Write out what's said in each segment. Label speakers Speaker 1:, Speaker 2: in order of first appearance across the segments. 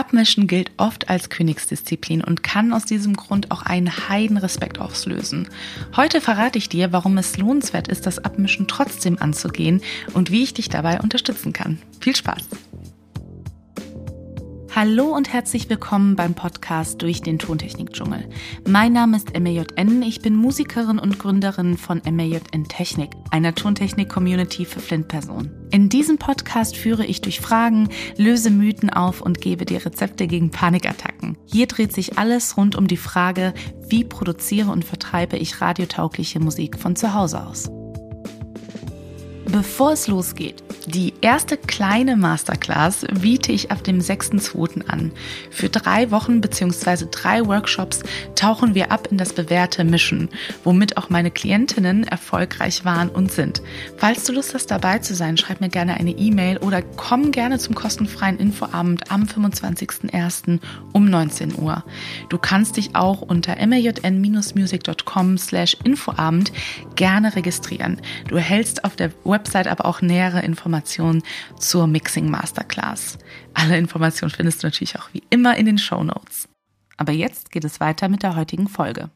Speaker 1: Abmischen gilt oft als Königsdisziplin und kann aus diesem Grund auch einen Heidenrespekt auslösen. Heute verrate ich dir, warum es lohnenswert ist, das Abmischen trotzdem anzugehen und wie ich dich dabei unterstützen kann. Viel Spaß! Hallo und herzlich willkommen beim Podcast durch den Tontechnik-Dschungel. Mein Name ist MAJN, ich bin Musikerin und Gründerin von MAJN Technik, einer Tontechnik-Community für Flint-Personen. In diesem Podcast führe ich durch Fragen, löse Mythen auf und gebe dir Rezepte gegen Panikattacken. Hier dreht sich alles rund um die Frage, wie produziere und vertreibe ich radiotaugliche Musik von zu Hause aus. Bevor es losgeht, die erste kleine Masterclass biete ich ab dem 6.2. an. Für drei Wochen bzw. drei Workshops tauchen wir ab in das bewährte Mischen, womit auch meine Klientinnen erfolgreich waren und sind. Falls du Lust hast, dabei zu sein, schreib mir gerne eine E-Mail oder komm gerne zum kostenfreien Infoabend am 25.01. um 19 Uhr. Du kannst dich auch unter majn-music.com slash Infoabend gerne registrieren. Du erhältst auf der Website aber auch nähere Informationen zur Mixing Masterclass. Alle Informationen findest du natürlich auch wie immer in den Show Notes. Aber jetzt geht es weiter mit der heutigen Folge.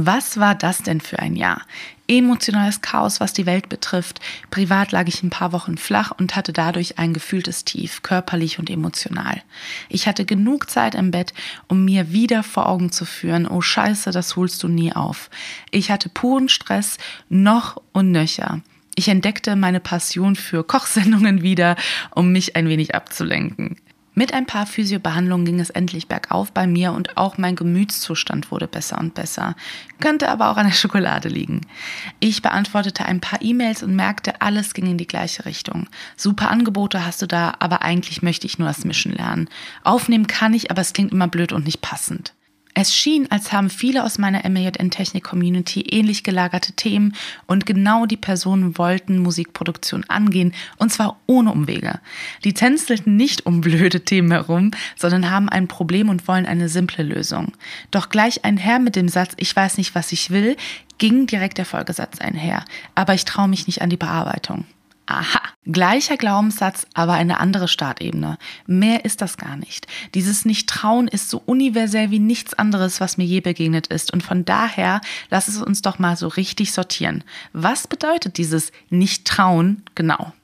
Speaker 1: Was war das denn für ein Jahr? Emotionales Chaos, was die Welt betrifft. Privat lag ich ein paar Wochen flach und hatte dadurch ein gefühltes Tief, körperlich und emotional. Ich hatte genug Zeit im Bett, um mir wieder vor Augen zu führen, oh Scheiße, das holst du nie auf. Ich hatte puren Stress, noch und nöcher. Ich entdeckte meine Passion für Kochsendungen wieder, um mich ein wenig abzulenken. Mit ein paar Physiobehandlungen ging es endlich bergauf bei mir und auch mein Gemütszustand wurde besser und besser. Könnte aber auch an der Schokolade liegen. Ich beantwortete ein paar E-Mails und merkte, alles ging in die gleiche Richtung. Super Angebote hast du da, aber eigentlich möchte ich nur das Mischen lernen. Aufnehmen kann ich, aber es klingt immer blöd und nicht passend. Es schien, als haben viele aus meiner MAJN-Technik-Community ähnlich gelagerte Themen und genau die Personen wollten Musikproduktion angehen und zwar ohne Umwege. Die tänzelten nicht um blöde Themen herum, sondern haben ein Problem und wollen eine simple Lösung. Doch gleich einher mit dem Satz, ich weiß nicht, was ich will, ging direkt der Folgesatz einher. Aber ich traue mich nicht an die Bearbeitung. Aha, gleicher Glaubenssatz, aber eine andere Startebene. Mehr ist das gar nicht. Dieses Nicht-Trauen ist so universell wie nichts anderes, was mir je begegnet ist. Und von daher lass es uns doch mal so richtig sortieren. Was bedeutet dieses Nicht-Trauen genau?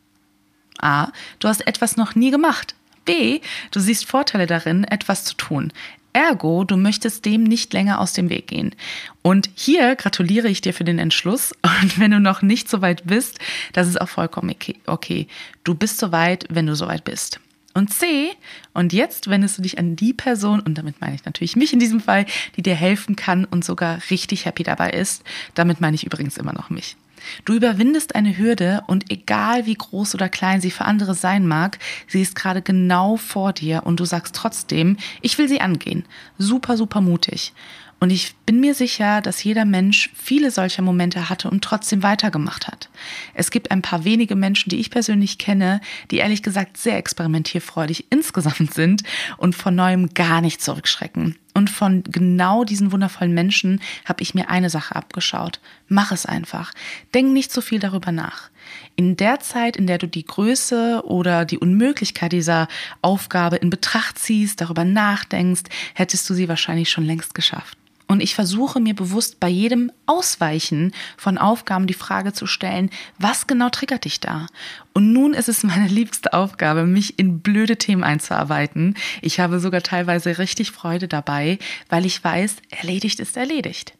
Speaker 1: A. Du hast etwas noch nie gemacht. B. Du siehst Vorteile darin, etwas zu tun. Ergo, du möchtest dem nicht länger aus dem Weg gehen. Und hier gratuliere ich dir für den Entschluss. Und wenn du noch nicht so weit bist, das ist auch vollkommen okay. Du bist so weit, wenn du so weit bist. Und C, und jetzt wendest du dich an die Person, und damit meine ich natürlich mich in diesem Fall, die dir helfen kann und sogar richtig happy dabei ist. Damit meine ich übrigens immer noch mich. Du überwindest eine Hürde und egal wie groß oder klein sie für andere sein mag, sie ist gerade genau vor dir und du sagst trotzdem, ich will sie angehen. Super, super mutig. Und ich bin mir sicher, dass jeder Mensch viele solcher Momente hatte und trotzdem weitergemacht hat. Es gibt ein paar wenige Menschen, die ich persönlich kenne, die ehrlich gesagt sehr experimentierfreudig insgesamt sind und von neuem gar nicht zurückschrecken. Und von genau diesen wundervollen Menschen habe ich mir eine Sache abgeschaut. Mach es einfach. Denk nicht so viel darüber nach. In der Zeit, in der du die Größe oder die Unmöglichkeit dieser Aufgabe in Betracht ziehst, darüber nachdenkst, hättest du sie wahrscheinlich schon längst geschafft. Und ich versuche mir bewusst bei jedem Ausweichen von Aufgaben die Frage zu stellen, was genau triggert dich da? Und nun ist es meine liebste Aufgabe, mich in blöde Themen einzuarbeiten. Ich habe sogar teilweise richtig Freude dabei, weil ich weiß, erledigt ist erledigt.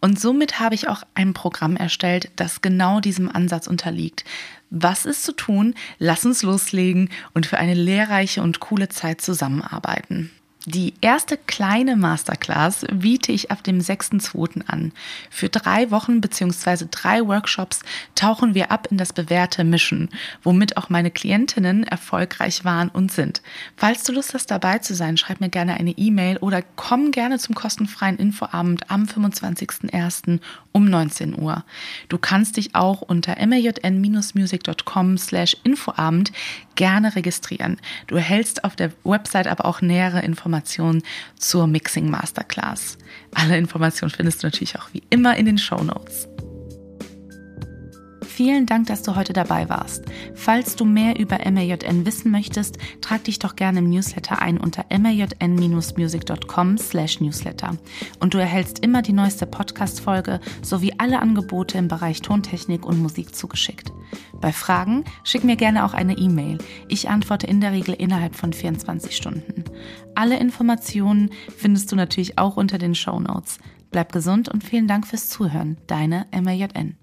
Speaker 1: Und somit habe ich auch ein Programm erstellt, das genau diesem Ansatz unterliegt. Was ist zu tun? Lass uns loslegen und für eine lehrreiche und coole Zeit zusammenarbeiten. Die erste kleine Masterclass biete ich ab dem 6.2. an. Für drei Wochen bzw. drei Workshops tauchen wir ab in das bewährte Mischen, womit auch meine Klientinnen erfolgreich waren und sind. Falls du Lust hast, dabei zu sein, schreib mir gerne eine E-Mail oder komm gerne zum kostenfreien Infoabend am 25.01. um 19 Uhr. Du kannst dich auch unter majn-music.com slash Infoabend gerne registrieren. Du erhältst auf der Website aber auch nähere Informationen Informationen zur Mixing Masterclass. Alle Informationen findest du natürlich auch wie immer in den Show Notes. Vielen Dank, dass du heute dabei warst. Falls du mehr über MAJN wissen möchtest, trag dich doch gerne im Newsletter ein unter majn-music.com slash newsletter. Und du erhältst immer die neueste Podcast-Folge sowie alle Angebote im Bereich Tontechnik und Musik zugeschickt. Bei Fragen schick mir gerne auch eine E-Mail. Ich antworte in der Regel innerhalb von 24 Stunden. Alle Informationen findest du natürlich auch unter den Show Notes. Bleib gesund und vielen Dank fürs Zuhören. Deine MAJN.